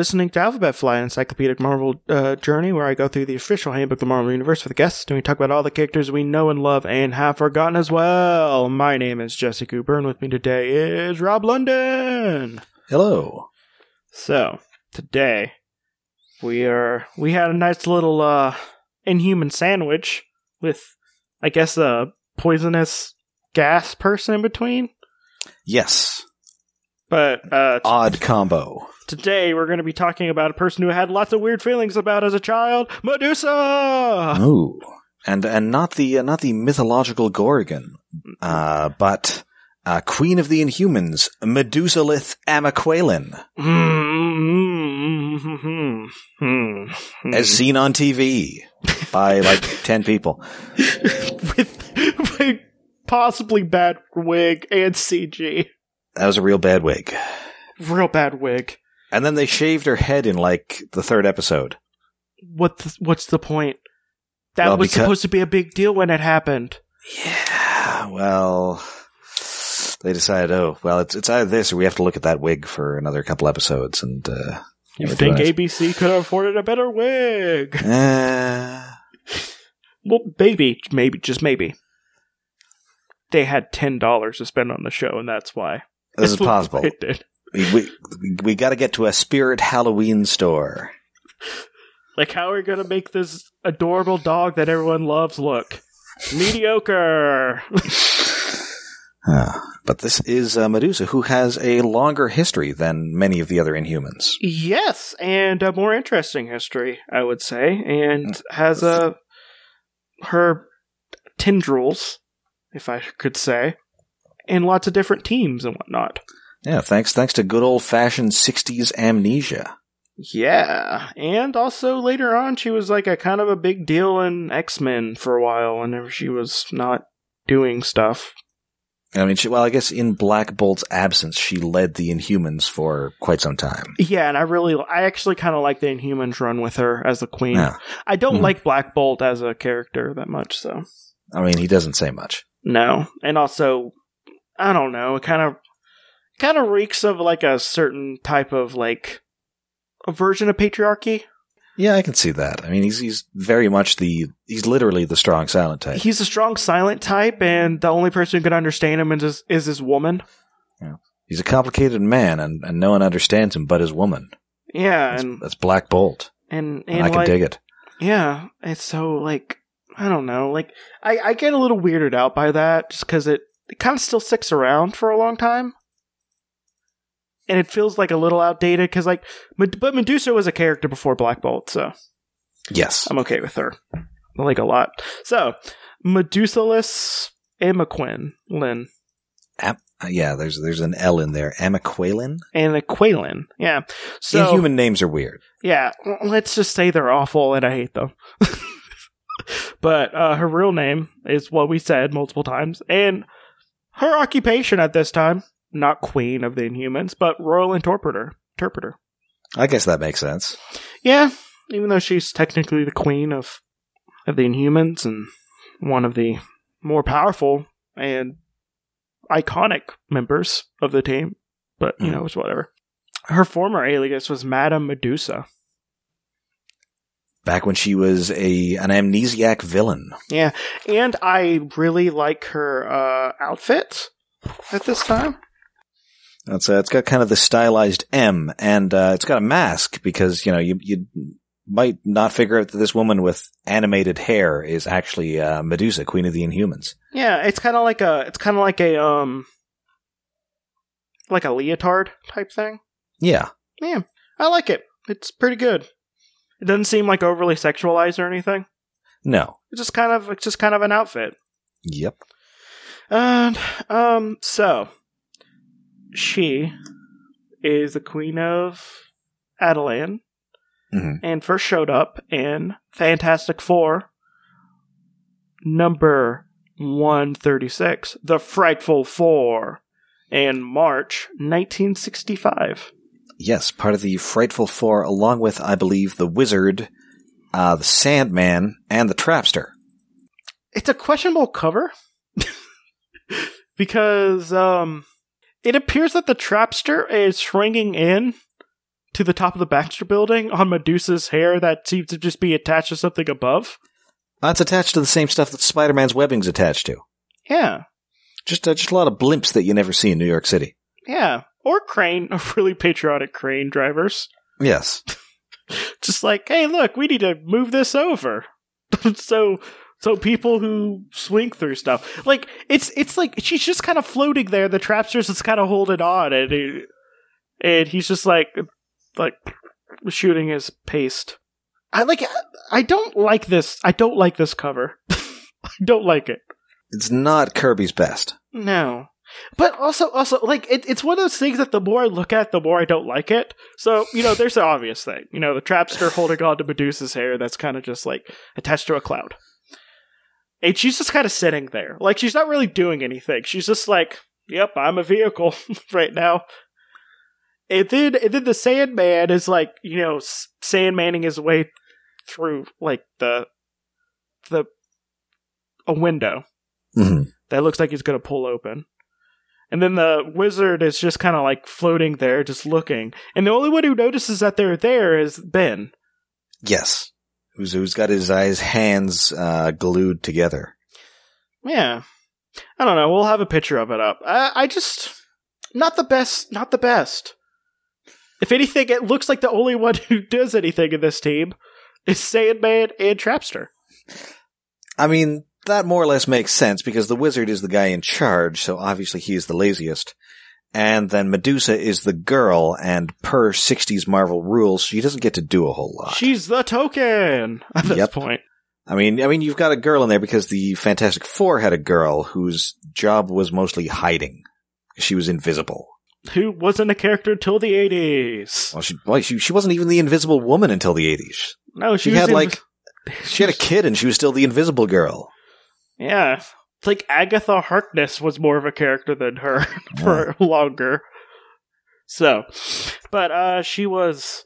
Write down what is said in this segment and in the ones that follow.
listening to Alphabet Flight, an encyclopedic Marvel uh, journey where I go through the official handbook of the Marvel Universe with guests, and we talk about all the characters we know and love and have forgotten as well. My name is Jesse Cooper, and with me today is Rob London. Hello. So today we are we had a nice little uh, Inhuman sandwich with, I guess, a poisonous gas person in between. Yes. But uh, Odd combo. Today we're going to be talking about a person who had lots of weird feelings about as a child, Medusa. Ooh. And and not the uh, not the mythological Gorgon, uh, but uh, Queen of the Inhumans, Medusalith Amaquelin, Mm-hmm. as seen on TV by like ten people. with, with possibly bad wig and CG, That was a real bad wig. real bad wig. And then they shaved her head in like the third episode. What? The, what's the point? That Well, was because- supposed to be a big deal when it happened. Yeah. Well, they decided, oh, well, it's it's either this or we have to look at that wig for another couple episodes. And uh, You think. ABC could have afforded a better wig? Uh, Well, maybe, maybe, just maybe. They had ten dollars to spend on the show, and that's why. this is possible. They did. We, we, we got to get to a Spirit Halloween store. Like, how are we gonna make this adorable dog that everyone loves look mediocre? Ah, but this is uh, Medusa, who has a longer history than many of the other Inhumans. yes, and a more interesting history, I would say, and has a her tendrils, if I could say, and lots of different teams and whatnot. Yeah, thanks thanks to good old fashioned '60s amnesia. Yeah, and also later on, she was like a kind of a big deal in X Men for a while. Whenever she was not doing stuff. I mean, she, well, I guess in Black Bolt's absence, she led the Inhumans for quite some time. Yeah, and I really, I actually kind of like the Inhumans run with her as the queen. Yeah. I don't Mhm. like Black Bolt as a character that much, so I mean, he doesn't say much. no. And also, I don't know, it kind of, kind of reeks of like a certain type of like a version of patriarchy. Yeah, I can see that. I mean, he's he's very much the he's literally the strong silent type. He's a strong silent type, and the only person who can understand him is his, is his woman. Yeah. He's a complicated man, and, and no one understands him but his woman. Yeah, That's, and that's Black Bolt, and and, and I can like, dig it. Yeah, it's so like I don't know, like I I get a little weirded out by that just because it it kind of still sticks around for a long time, and it feels like a little outdated because like but Medusa was a character before Black Bolt, so Yes. I'm okay with her like a lot. So Medusalus Amaquin Lynn Uh, yeah, there's there's an L in there. Amaquelin. and yeah. So Inhuman names are weird. Yeah, let's just say they're awful and I hate them. but uh, her real name is what we said multiple times, and her occupation at this time, not Queen of the Inhumans, but Royal Interpreter. Interpreter. I guess that makes sense. Yeah, even though she's technically the Queen of of the Inhumans and one of the more powerful and iconic members of the team, but you Hmm. know, it's whatever. Her former alias was Madame Medusa. Back when she was a an amnesiac villain. Yeah, and I really like her uh, outfit at this time. It's uh, it's got kind of the stylized M, and uh, it's got a mask because you know you you might not figure out that this woman with animated hair is actually uh, Medusa, Queen of the Inhumans. Yeah, it's kind of like a it's kind of like a um like a leotard type thing. Yeah, Yeah, I like it. It's pretty good. It doesn't seem like overly sexualized or anything. no, It's just kind of it's just kind of an outfit. yep, And um so she is the queen of Attilan Mhm. and first showed up in Fantastic Four number 136, The Frightful Four, in March 1965. yes, part of the Frightful Four, along with I believe the Wizard, uh, the Sandman, and the Trapster. It's a questionable cover because um it appears that the Trapster is shrinking in to the top of the Baxter building on Medusa's hair that seems to just be attached to something above. That's attached to the same stuff that Spider-Man's webbing's attached to. Yeah. Just, uh, just a lot of blimps that you never see in New York City. Yeah. Or crane, of really patriotic crane drivers. Yes. Just like, hey, look, we need to move this over. so so people who swing through stuff. Like it's it's like she's just kind of floating there. The trapster's just kind of holding on and he, and he's just like like shooting his paste. I like I don't like this. I don't like this cover. I don't like it. It's not Kirby's best. No. But also, also, like it, it's one of those things that the more I look at, the more I don't like it. So you know, there's the obvious thing. You know, the trapster holding on to Medusa's hair that's kind of just like attached to a cloud, and she's just kind of sitting there, like she's not really doing anything. She's just like, "Yep, I'm a vehicle right now." And then, and then the Sandman is like, you know, Sandmaning his way through like the the a window Mm-hmm. that looks like he's going to pull open. And then the wizard is just kind of like floating there, just looking. And the only one who notices that they're there is Ben. Yes. Who's, who's got his eyes, hands, uh, glued together. Yeah. I don't know. We'll have a picture of it up. I, I just. Not the best. Not the best. If anything, it looks like the only one who does anything in this team is Sandman and Trapster. I mean, that more or less makes sense because the wizard is the guy in charge, so obviously he is the laziest. And then Medusa is the girl, and per 60s Marvel rules, she doesn't get to do a whole lot. She's the token at this Yep. point. I mean, I mean, you've got a girl in there because the Fantastic Four had a girl whose job was mostly hiding. She was invisible. Who wasn't a character until the 80s. Well, she, well, she, she wasn't even the Invisible Woman until the 80s. No, she, She had like, she had a kid and she was still the Invisible Girl. Yeah. It's like Agatha Harkness was more of a character than her for longer. So, but uh she was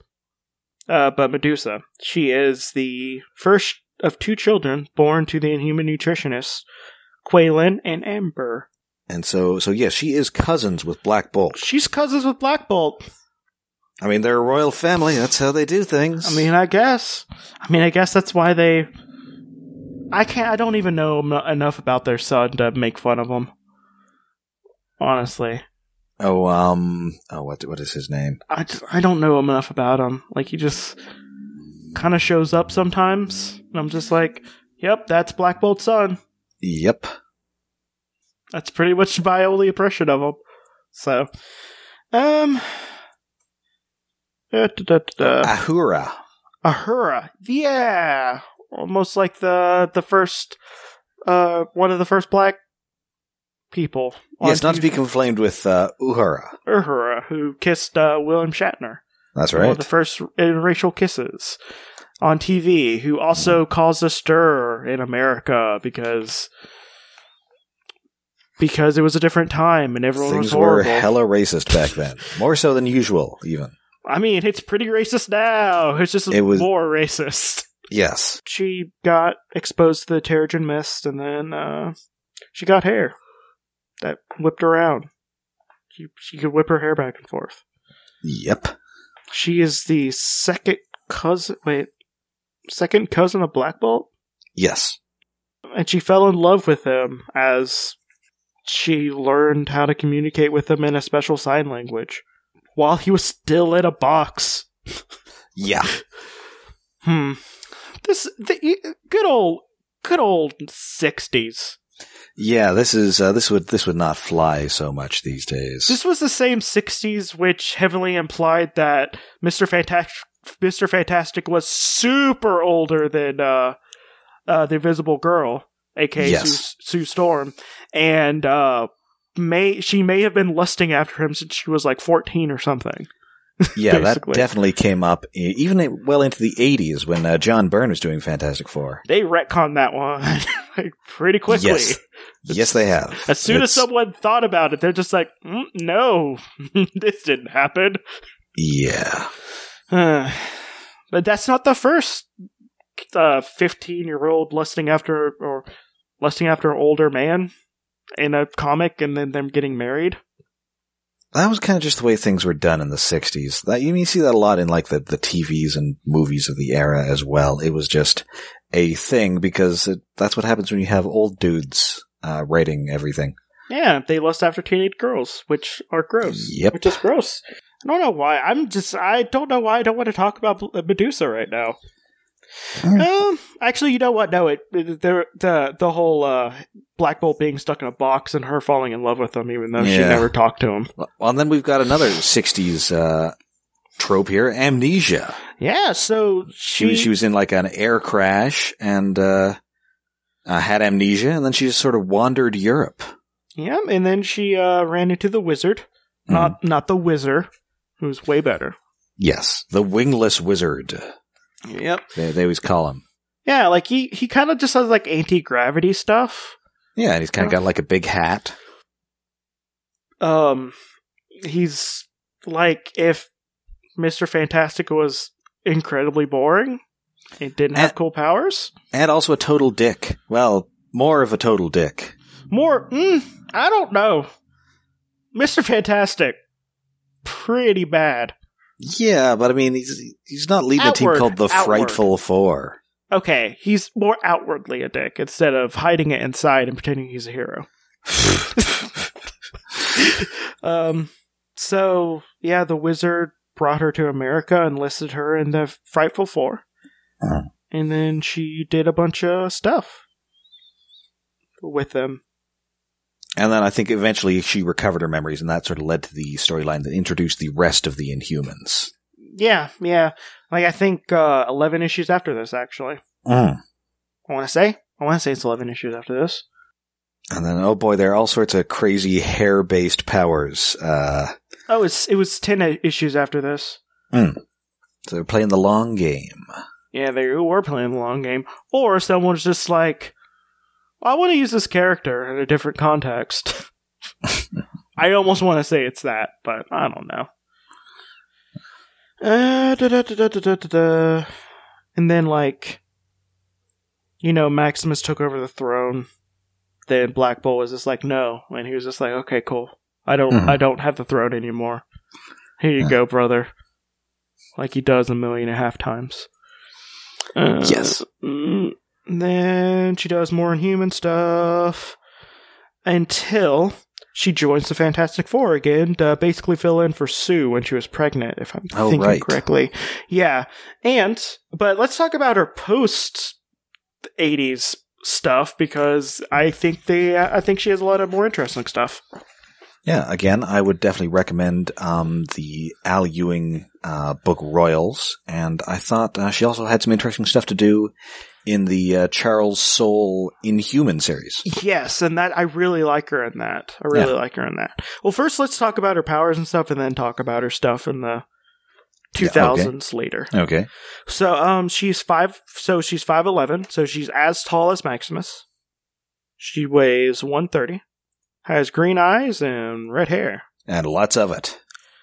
uh but Medusa, she is the first of two children born to the inhuman nutritionists Quelin and Ambur. And so, so yeah, she is cousins with Black Bolt. She's cousins with Black Bolt. I mean, they're a royal family. That's how they do things. I mean, I guess. I mean, I guess that's why they I can't I don't even know enough about their son to make fun of him. Honestly. oh, um, oh, what, what is his name? I, just, I don't know enough about him. Like he just kind of shows up sometimes, and I'm just like, "Yep, that's Black Bolt's son." Yep. That's pretty much my only impression of him. So, um, da, da, da, da. Ahura. Ahura, yeah, almost like the the first, uh, one of the first black people. Yes, not to be conflamed with, uh, Uhura. Uhura, who kissed uh, William Shatner. That's one of right. the first interracial kisses on TV, who also caused a stir in America because because it was a different time and everyone was Things were horrible. hella racist back then. More so than usual, even. I mean, it's pretty racist now. It's just It was- more racist. Yes. She got exposed to the Terrigen mist, and then uh, she got hair that whipped around. She she could whip her hair back and forth. Yep. She is the second cousin. Wait, second cousin of Black Bolt, Yes. and she fell in love with him as she learned how to communicate with him in a special sign language while he was still in a box. Yeah. Hmm. This the good old good old sixties. Yeah, this is, uh, this would, this would not fly so much these days. This was the same '60s, which heavily implied that Mister Fantastic, Mister Fantastic, was super older than uh, uh, the Invisible Girl, aka Yes. Sue, Sue Storm, and uh, may she may have been lusting after him since she was like 14 or something. yeah, that definitely came up even well into the 80s when uh, John Byrne was doing Fantastic Four. They retconned that one like, pretty quickly. Yes. Yes, they have. As soon as someone thought about it, they're just like, mm, "No, this didn't happen." Yeah. Uh, but that's not the first uh, fifteen-year-old lusting after or lusting after an older man in a comic, and then them getting married. That was kind of just the way things were done in the 60s. That you, you see that a lot in like the, the TVs and movies of the era as well. It was just a thing because it, that's what happens when you have old dudes uh, writing everything. Yeah, they lust after teenage girls, which are gross. Yep. Which is gross. I don't know why. I'm just. I don't know why I don't want to talk about Medusa right now. Um, actually, you know what? No, it, it the the the whole uh, Black Bolt being stuck in a box and her falling in love with him, even though she never talked to him. Well, and then we've got another 60s uh, trope here amnesia. Yeah, so She, she, was, she was in like an air crash and uh, uh, had amnesia, and then she just sort of wandered Europe. yeah, and then she uh, ran into the wizard, Hmm. not not the wizard, who's way better. Yes, the wingless wizard. Yep. They, they always call him. Yeah, like he he kind of just has like anti gravity stuff. Yeah, and he's kind of got like a big hat. um he's like if Mr. Fantastic was incredibly boring and didn't have cool powers. And also a total dick. Well, more of a total dick. More mm, I don't know. Mr. Fantastic pretty bad. Yeah, but I mean, he's he's not leading a team called the outward. Frightful Four. Okay, he's more outwardly a dick instead of hiding it inside and pretending he's a hero. um so yeah, the wizard brought her to America, enlisted her in the Frightful Four. Uh-huh. And then she did a bunch of stuff with them. And then I think eventually she recovered her memories, and that sort of led to the storyline that introduced the rest of the Inhumans. Yeah, yeah. Like I think uh, eleven issues after this, actually. Mm. I want to say, I want to say it's eleven issues after this. And then, oh boy, there are all sorts of crazy hair-based powers. Uh, Oh, it's it was ten issues after this. so they're playing the long game. Yeah, they were playing the long game, or someone's just like, I want to use this character in a different context. I almost want to say it's that, but I don't know. Uh, da, da, da, and then, like, you know, Maximus took over the throne. Then Black Bolt was just like, no, and he was just like, okay, cool. I don't, mm-hmm. I don't have the throne anymore. Here you yeah. go, brother. Like he does a million and a half times. Uh, yes. Mm, then she does more inhuman stuff until she joins the Fantastic Four again to basically fill in for Sue when she was pregnant, if I'm Oh, thinking right. correctly. Yeah. And, but let's talk about her post 80s stuff because I think they, I think she has a lot of more interesting stuff. Yeah, again, I would definitely recommend um, the Al Ewing uh, book Royals, and I thought uh, she also had some interesting stuff to do in the uh, Charles Soule Inhuman series. Yes, and that I really like her in that. I really like her in that. Well, first let's talk about her powers and stuff, and then talk about her stuff in the 2000s Yeah, okay. later. Okay. So, um, she's five. So she's five eleven. So she's as tall as Maximus. She weighs one thirty. Has green eyes and red hair. And lots of it.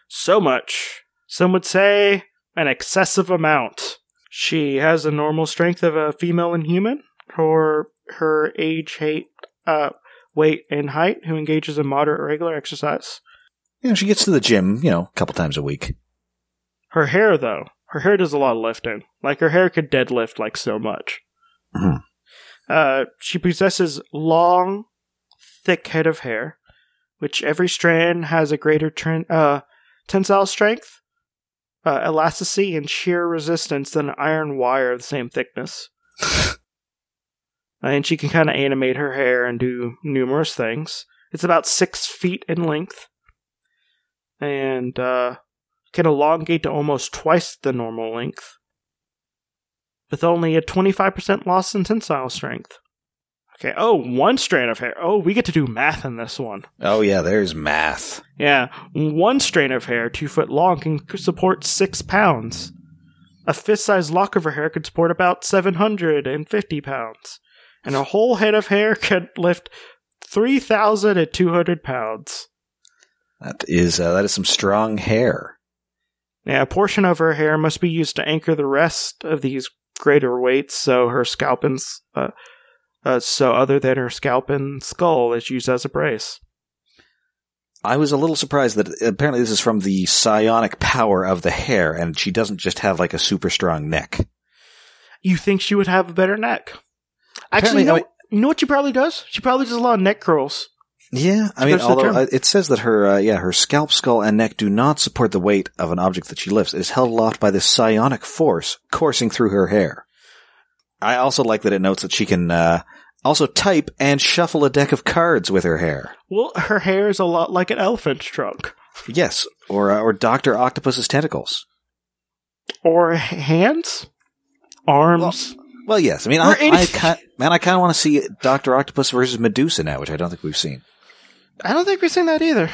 So much. Some would say an excessive amount. She has the normal strength of a female inhuman, or her age, height, uh, weight, and height, who engages in moderate regular exercise. You know, she gets to the gym, you know, a couple times a week. Her hair, though, her hair does a lot of lifting. Like her hair could deadlift like so much. Mhm. Uh, she possesses long, thick head of hair, which every strand has a greater tren- uh, tensile strength, uh, elasticity, and shear resistance than an iron wire of the same thickness. and she can kind of animate her hair and do numerous things. It's about six feet in length, and uh, can elongate to almost twice the normal length, with only a 25% loss in tensile strength. Okay, oh, one strand of hair. Oh, we get to do math in this one. Oh yeah, there's math. Yeah, one strand of hair, two foot long, can support six pounds. A fist sized lock of her hair could support about 750 pounds. And a whole head of hair could lift 3,200 pounds. That is uh, that is some strong hair. Yeah, a portion of her hair must be used to anchor the rest of these greater weights, so her scalp and uh, uh, so other than her scalp and skull is used as a brace. I was a little surprised that apparently this is from the psionic power of the hair, and she doesn't just have like a super strong neck. You think she would have a better neck? Apparently, Actually, you know, I mean- you know what she probably does? She probably does a lot of neck curls. Yeah, I mean, although uh, it says that her, uh, yeah, her scalp, skull, and neck do not support the weight of an object that she lifts. It is held aloft by this psionic force coursing through her hair. I also like that it notes that she can uh, also type and shuffle a deck of cards with her hair. Well, her hair is a lot like an elephant's trunk. Yes, or uh, or Doctor Octopus's tentacles. Or hands? Arms? Well, yes. I mean, I, I anything. ki- man, I kind of want to see Doctor Octopus versus Medusa now, which I don't think we've seen. I don't think we've seen that either.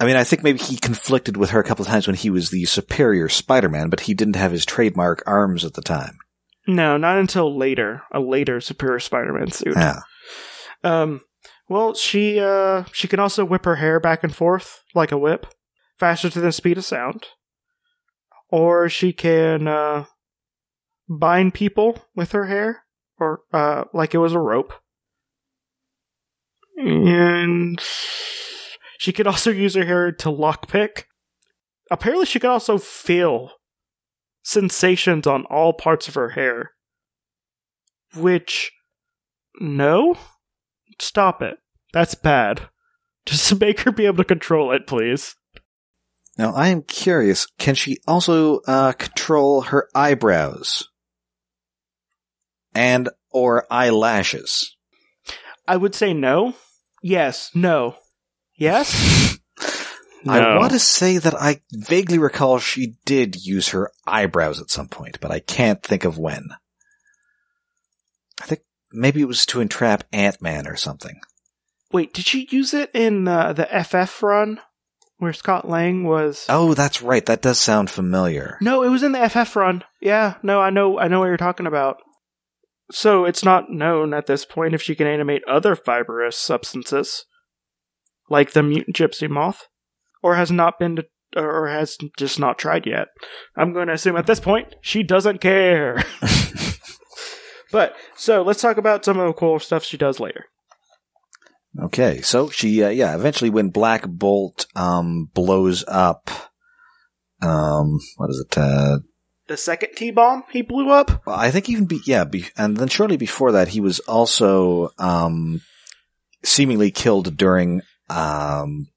I mean, I think maybe he conflicted with her a couple of times when he was the superior Spider-Man, but he didn't have his trademark arms at the time. No, not until later. A later Superior Spider-Man suit. Yeah. Um, well, she uh she can also whip her hair back and forth like a whip, faster than the speed of sound. Or she can uh bind people with her hair, or uh like it was a rope. And she could also use her hair to lockpick. Apparently, she could also feel sensations on all parts of her hair. Which, no? Stop it. That's bad. Just make her be able to control it, please. Now, I am curious, can she also uh, control her eyebrows? And or eyelashes? I would say no. Yes. No. Yes? I want to say that I vaguely recall she did use her eyebrows at some point, but I can't think of when. I think maybe it was to entrap Ant-Man or something. Wait, did she use it in uh, the FF run where Scott Lang was? Oh, that's right. That does sound familiar. No, it was in the FF run. Yeah, no, I know, I know what you're talking about. So it's not known at this point if she can animate other fibrous substances, like the mutant gypsy moth, or has not been, to, or has just not tried yet. I'm going to assume at this point she doesn't care. but so let's talk about some of the cool stuff she does later. Okay, so she, uh, yeah, eventually when Black Bolt, um, blows up, um, what is it, uh, The second T bomb he blew up. I think even be, yeah, be, and then shortly before that, he was also, um, seemingly killed during, um,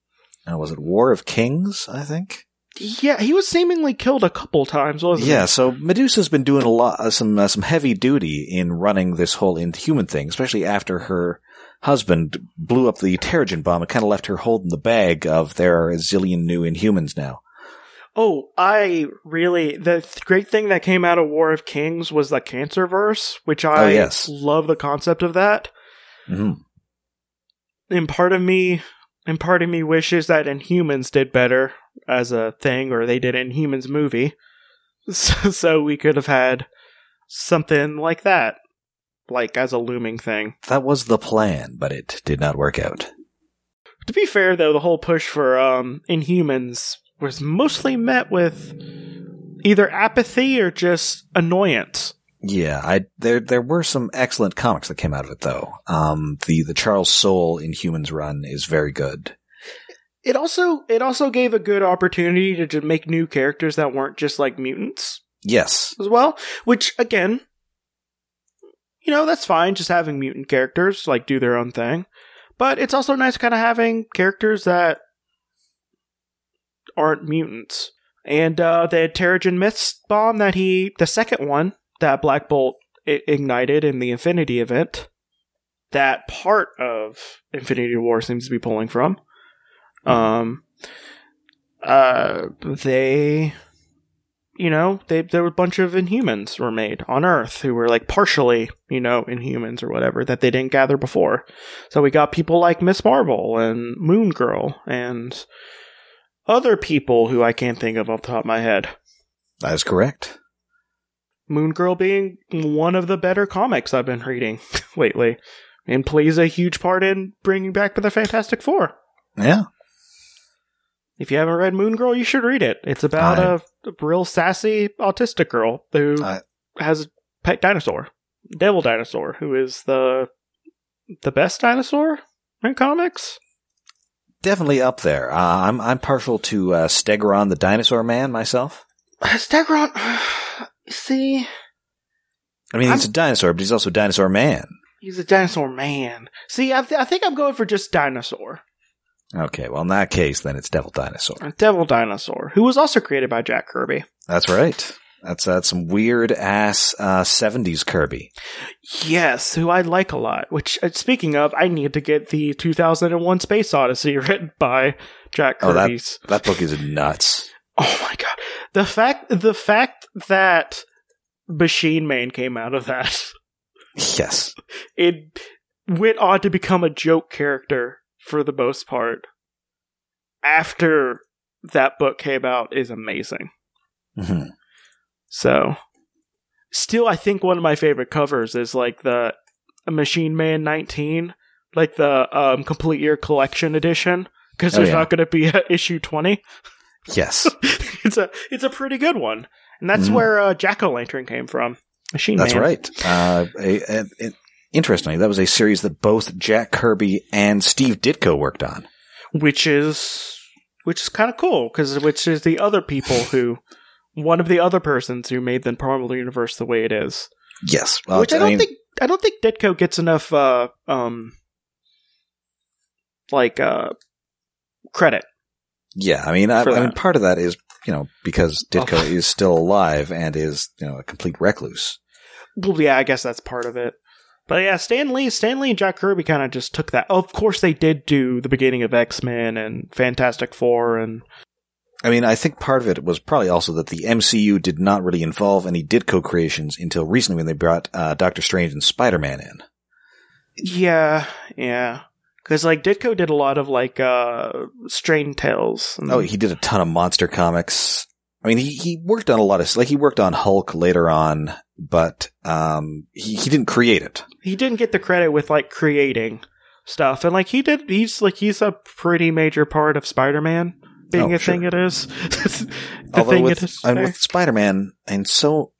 uh, was it War of Kings, I think? Yeah, he was seemingly killed a couple times, wasn't he? Yeah, so Medusa's been doing a lot, uh, some uh, some heavy duty in running this whole Inhuman thing, especially after her husband blew up the Terrigen bomb. It kind of left her holding the bag of there are a zillion new Inhumans now. Oh, I really the th- great thing that came out of War of Kings was the Cancer Verse, which I Oh, yes. love the concept of that. hmm And part of me and part of me wishes that Inhumans did better as a thing, or they did Inhumans movie, so, so we could have had something like that, like as a looming thing. That was the plan, but it did not work out. To be fair, though, the whole push for um, Inhumans was mostly met with either apathy or just annoyance. Yeah, I there there were some excellent comics that came out of it though. Um, the the Charles Soule Inhumans run is very good. It also it also gave a good opportunity to, to make new characters that weren't just like mutants Yes, as well. Which again, you know, that's fine. Just having mutant characters like do their own thing, but it's also nice kind of having characters that aren't mutants. And uh, the Terrigen Mist bomb that he, the second one that Black Bolt i- ignited in the Infinity event, that part of Infinity War seems to be pulling from. Um, uh, they, you know, they there were a bunch of Inhumans were made on Earth who were like partially, you know, Inhumans or whatever that they didn't gather before. So we got people like Miss Marvel and Moon Girl and other people who I can't think of off the top of my head. that is correct. Moon Girl being one of the better comics I've been reading lately, and plays a huge part in bringing back the Fantastic Four. Yeah, If you haven't read Moon Girl, you should read it. It's about I- a, real sassy autistic girl who I- has a pet dinosaur, Devil Dinosaur, who is the the best dinosaur in comics. definitely up there. Uh, I'm I'm partial to uh, Stegron the Dinosaur Man myself. Stegron, see, I mean, he's I'm- a dinosaur, but he's also a dinosaur man. he's a dinosaur man. See, I, th- I think I'm going for just dinosaur. Okay, well, in that case, then it's Devil Dinosaur. A Devil Dinosaur, who was also created by Jack Kirby. That's right. That's that's some weird ass uh, '70s Kirby. Yes, who I like a lot. Which, uh, speaking of, I need to get the 2001 Space Odyssey written by Jack Kirby. Oh, that- That book is nuts. Oh my god, the fact the fact that Machine Man came out of that, Yes. it went on to become a joke character for the most part. After that book came out, is amazing. hmm So, still, I think one of my favorite covers is like the Machine Man 19, like the um, complete year collection edition, because Oh, there's yeah. not going to be a issue 20. Yes. it's a it's a pretty good one, and that's Mhm. where uh, Jack O' Lantern came from. Machine That's Man. right. Uh, a, a, a- interestingly, that was a series that both Jack Kirby and Steve Ditko worked on. which is which is kind of cool because which is the other people who one of the other persons who made the Marvel universe the way it is. Yes. Which I don't mean, think I don't think Ditko gets enough uh um like uh credit. Yeah, I mean, I, I mean, part of that is you know because Ditko Oh. is still alive and is you know a complete recluse. Well, yeah, I guess that's part of it. But yeah, Stan Lee, Stan Lee and Jack Kirby kind of just took that. Of course, they did do the beginning of X Men and Fantastic Four, and I mean, I think part of it was probably also that the MCU did not really involve any Ditko creations until recently when they brought uh, Doctor Strange and Spider Man in. yeah, yeah, because like Ditko did a lot of like uh Strange Tales. and- Oh, he did a ton of monster comics. I mean, he, he worked on a lot of like he worked on Hulk later on, but um, he he didn't create it. he didn't get the credit with like creating stuff, and like he did. He's like he's a pretty major part of Spider Man being Oh, a thing. It is the Although thing with, it is. and with Spider Man, and so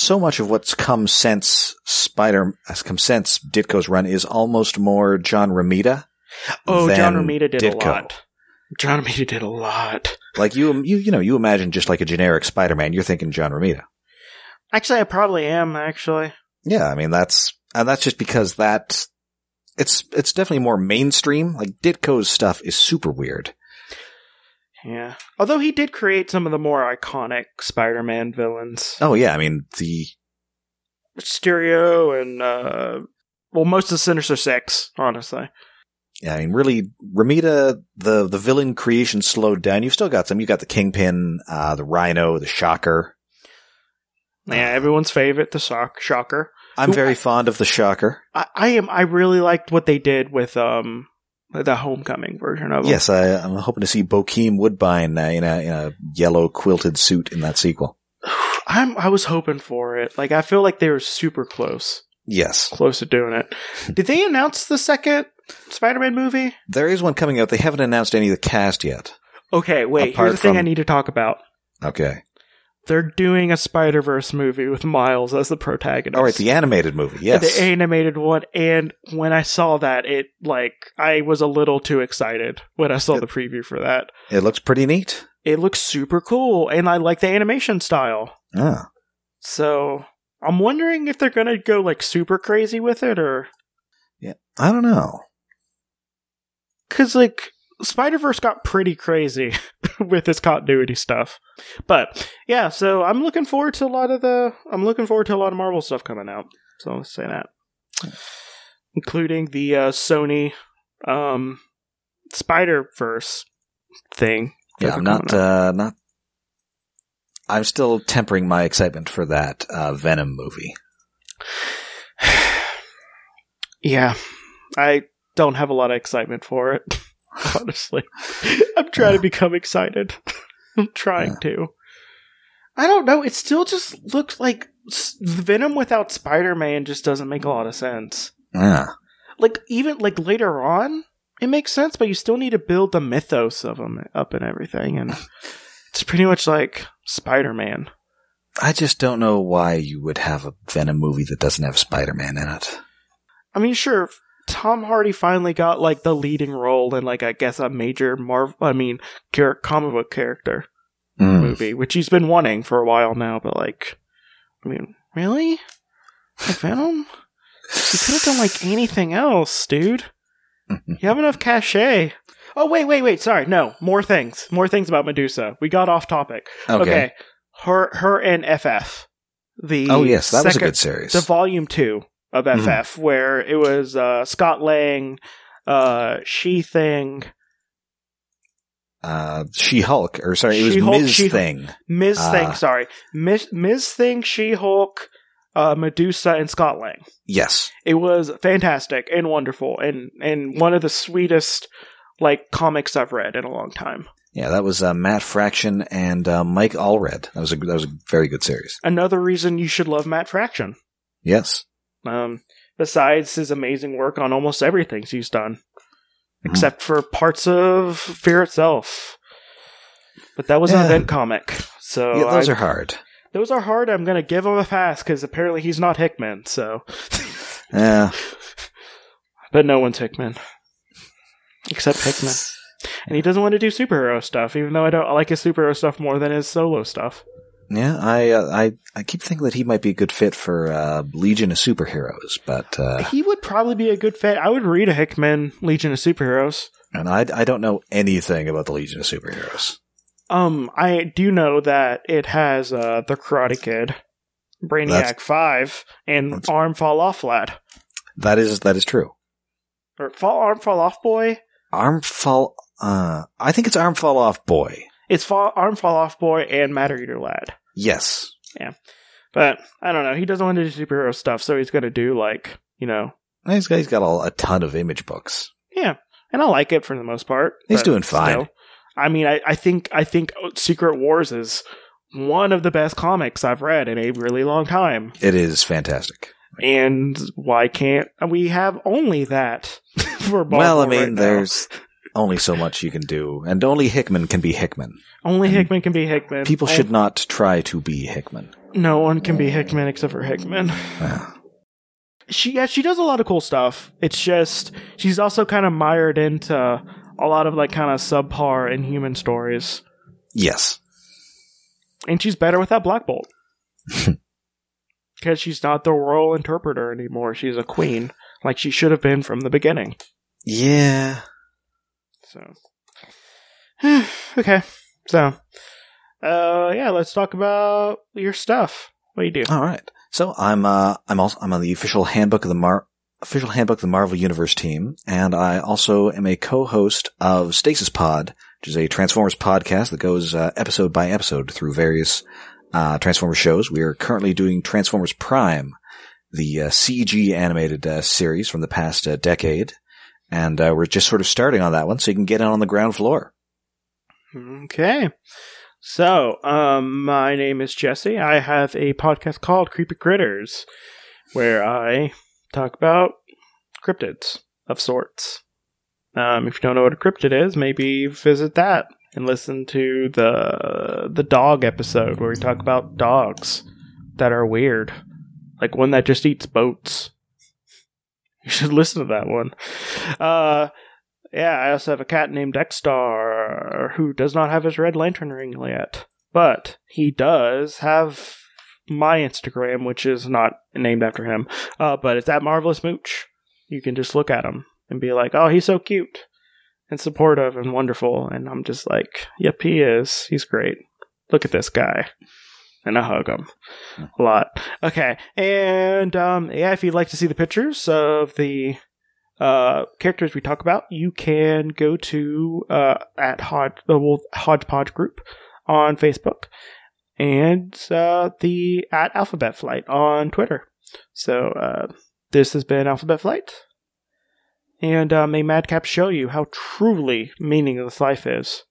so much of what's come since Spider has come since Ditko's run is almost more John Romita. oh, John Romita did Ditko. a lot. John Romita did a lot. Like you, you, you know, you imagine just like a generic Spider-Man, you're thinking John Romita. Actually, I probably am. Actually, Yeah, I mean that's and that's just because that it's it's definitely more mainstream. Like Ditko's stuff is super weird. Yeah. Although he did create some of the more iconic Spider Man villains, Oh yeah, I mean the Stereo and uh, well, most of the Sinister Six, honestly. yeah, I mean really Romita the the villain creation slowed down. You've still got some. You've got the Kingpin, uh, the Rhino, the Shocker. Yeah, everyone's favorite, the shock Shocker. I'm Who- very fond of the Shocker. I, I am. I really liked what they did with um the Homecoming version of him. Yes, I, I'm hoping to see Bokeem Woodbine uh, in a in a yellow quilted suit in that sequel. I'm. I was hoping for it. Like I feel like they were super close, Yes, close to doing it. Did they announce the second Spider-Man movie? there is one coming out. They haven't announced any of the cast yet. Okay, wait. Apart here's the thing from- I need to talk about. Okay. They're doing a Spider Verse movie with Miles as the protagonist. All right, the animated movie. Yes. the animated one. And when I saw that, it like I was a little too excited when I saw the preview for that. It looks pretty neat. It looks super cool, and I like the animation style. Ah. So I'm wondering if they're gonna go like super crazy with it, or yeah, I don't know. because like Spider Verse got pretty crazy with this continuity stuff. But yeah, so I'm looking forward to a lot of the. I'm looking forward to a lot of Marvel stuff coming out. So let's say that, including the uh, Sony um, Spider Verse thing. Yeah, I'm not, uh, not, I'm still tempering my excitement for that, uh, Venom movie. Yeah, I don't have a lot of excitement for it. Honestly, I'm trying to become excited. I'm trying to. I don't know. It still just looks like Venom without Spider-Man just doesn't make a lot of sense. Yeah. Like even like later on, it makes sense, but you still need to build the mythos of him up and everything, and it's pretty much like Spider-Man. I just don't know why you would have a Venom movie that doesn't have Spider-Man in it. I mean, sure, Tom Hardy finally got like the leading role in like I guess a major Marvel, I mean, char- comic book character Mm. movie, which he's been wanting for a while now. But like, I mean, really, like Venom? You could have done like anything else, dude. You have enough cachet. Oh wait, wait, wait. Sorry, no. More things. More things about Medusa. We got off topic. Okay. Her, her, and FF. The Oh yes, that was a good series. the volume two of. FF, where it was uh, Scott Lang, uh, She Thing, uh, She Hulk, or sorry, it was She-Hulk, Ms. She-Hulk. Thing. Ms. Ah. Thing, sorry, Ms. Ms. Thing, She Hulk, uh, Medusa, and Scott Lang. Yes. It was fantastic and wonderful, and and one of the sweetest like comics I've read in a long time. Yeah, that was uh, Matt Fraction and uh, Mike Allred. That was a that was a very good series. Another reason you should love Matt Fraction. Yes. Um, besides his amazing work on almost everything he's done, Mhm. except for parts of Fear itself. But that was an event comic, so yeah, those I- are hard. those are hard. I'm gonna give him a pass because apparently he's not Hickman. So, Yeah. but no one's Hickman except Hickman, and he doesn't want to do superhero stuff, even though I don't I like his superhero stuff more than his solo stuff. Yeah, I, uh, I I keep thinking that he might be a good fit for uh, Legion of Superheroes, but uh, He would probably be a good fit. I would read a Hickman Legion of Superheroes. and I I don't know anything about the Legion of Superheroes. Um, I do know that it has uh the Karate Kid, Brainiac That's- Five, and Arm Fall Off Lad, That is that is true. or Fall Arm Fall Off Boy. Arm fall. Uh, I think it's Arm Fall Off Boy. It's fall, Arm Fall Off Boy and Matter Eater Lad. Yes. Yeah. But I don't know. He doesn't want to do superhero stuff, so he's gonna do like you know, He's got, he's got a, a ton of image books. yeah. And I like it for the most part. He's doing fine. still. I mean, I, I think I think Secret Wars is one of the best comics I've read in a really long time. It is fantastic. And why can't we have only that for Marvel well, I mean, right there's only so much you can do, and only Hickman can be Hickman. only and Hickman can be Hickman. People Oh, should not try to be Hickman. No one can be Hickman except for Hickman. Yeah. She yeah, she does a lot of cool stuff. It's just she's also kind of mired into a lot of like kind of subpar inhuman stories, Yes. and she's better without Black Bolt because she's not the royal interpreter anymore. She's a queen, like she should have been from the beginning. Yeah. So, okay. So, uh, yeah, let's talk about your stuff. What do you do? All right. So I'm uh I'm also I'm on the official handbook of the Mar official handbook of the Marvel Universe team, and I also am a co-host of Stasis Pod, which is a Transformers podcast that goes uh, episode by episode through various uh, Transformers shows. We are currently doing Transformers Prime, the uh, CG animated uh, series from the past uh, decade, and uh, we're just sort of starting on that one, so you can get in on the ground floor. Okay. So, um, my name is Jesse. I have a podcast called Creepy Critters, where I talk about cryptids of sorts. Um, if you don't know what a cryptid is, maybe visit that and listen to the the dog episode where we talk about dogs that are weird, like one that just eats boats. You should listen to that one. Uh, yeah, I also have a cat named Dexstar who does not have his red lantern ring yet. But he does have my Instagram, which is not named after him. Uh, but it's at Marvelous Mooch. You can just look at him and be like, oh, he's so cute and supportive and wonderful. And I'm just like, yep, he is. He's great. Look at this guy. And I hug them a lot. Okay. And um, yeah, if you'd like to see the pictures of the uh, characters we talk about, you can go to uh, at Hodge, the Wolf Hodgepodge group on Facebook and uh, the at Alphabet Flight on Twitter. So uh, this has been Alphabet Flight, and uh, may Madcap show you how truly meaningless life is.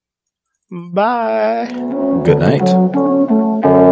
Bye. Good night.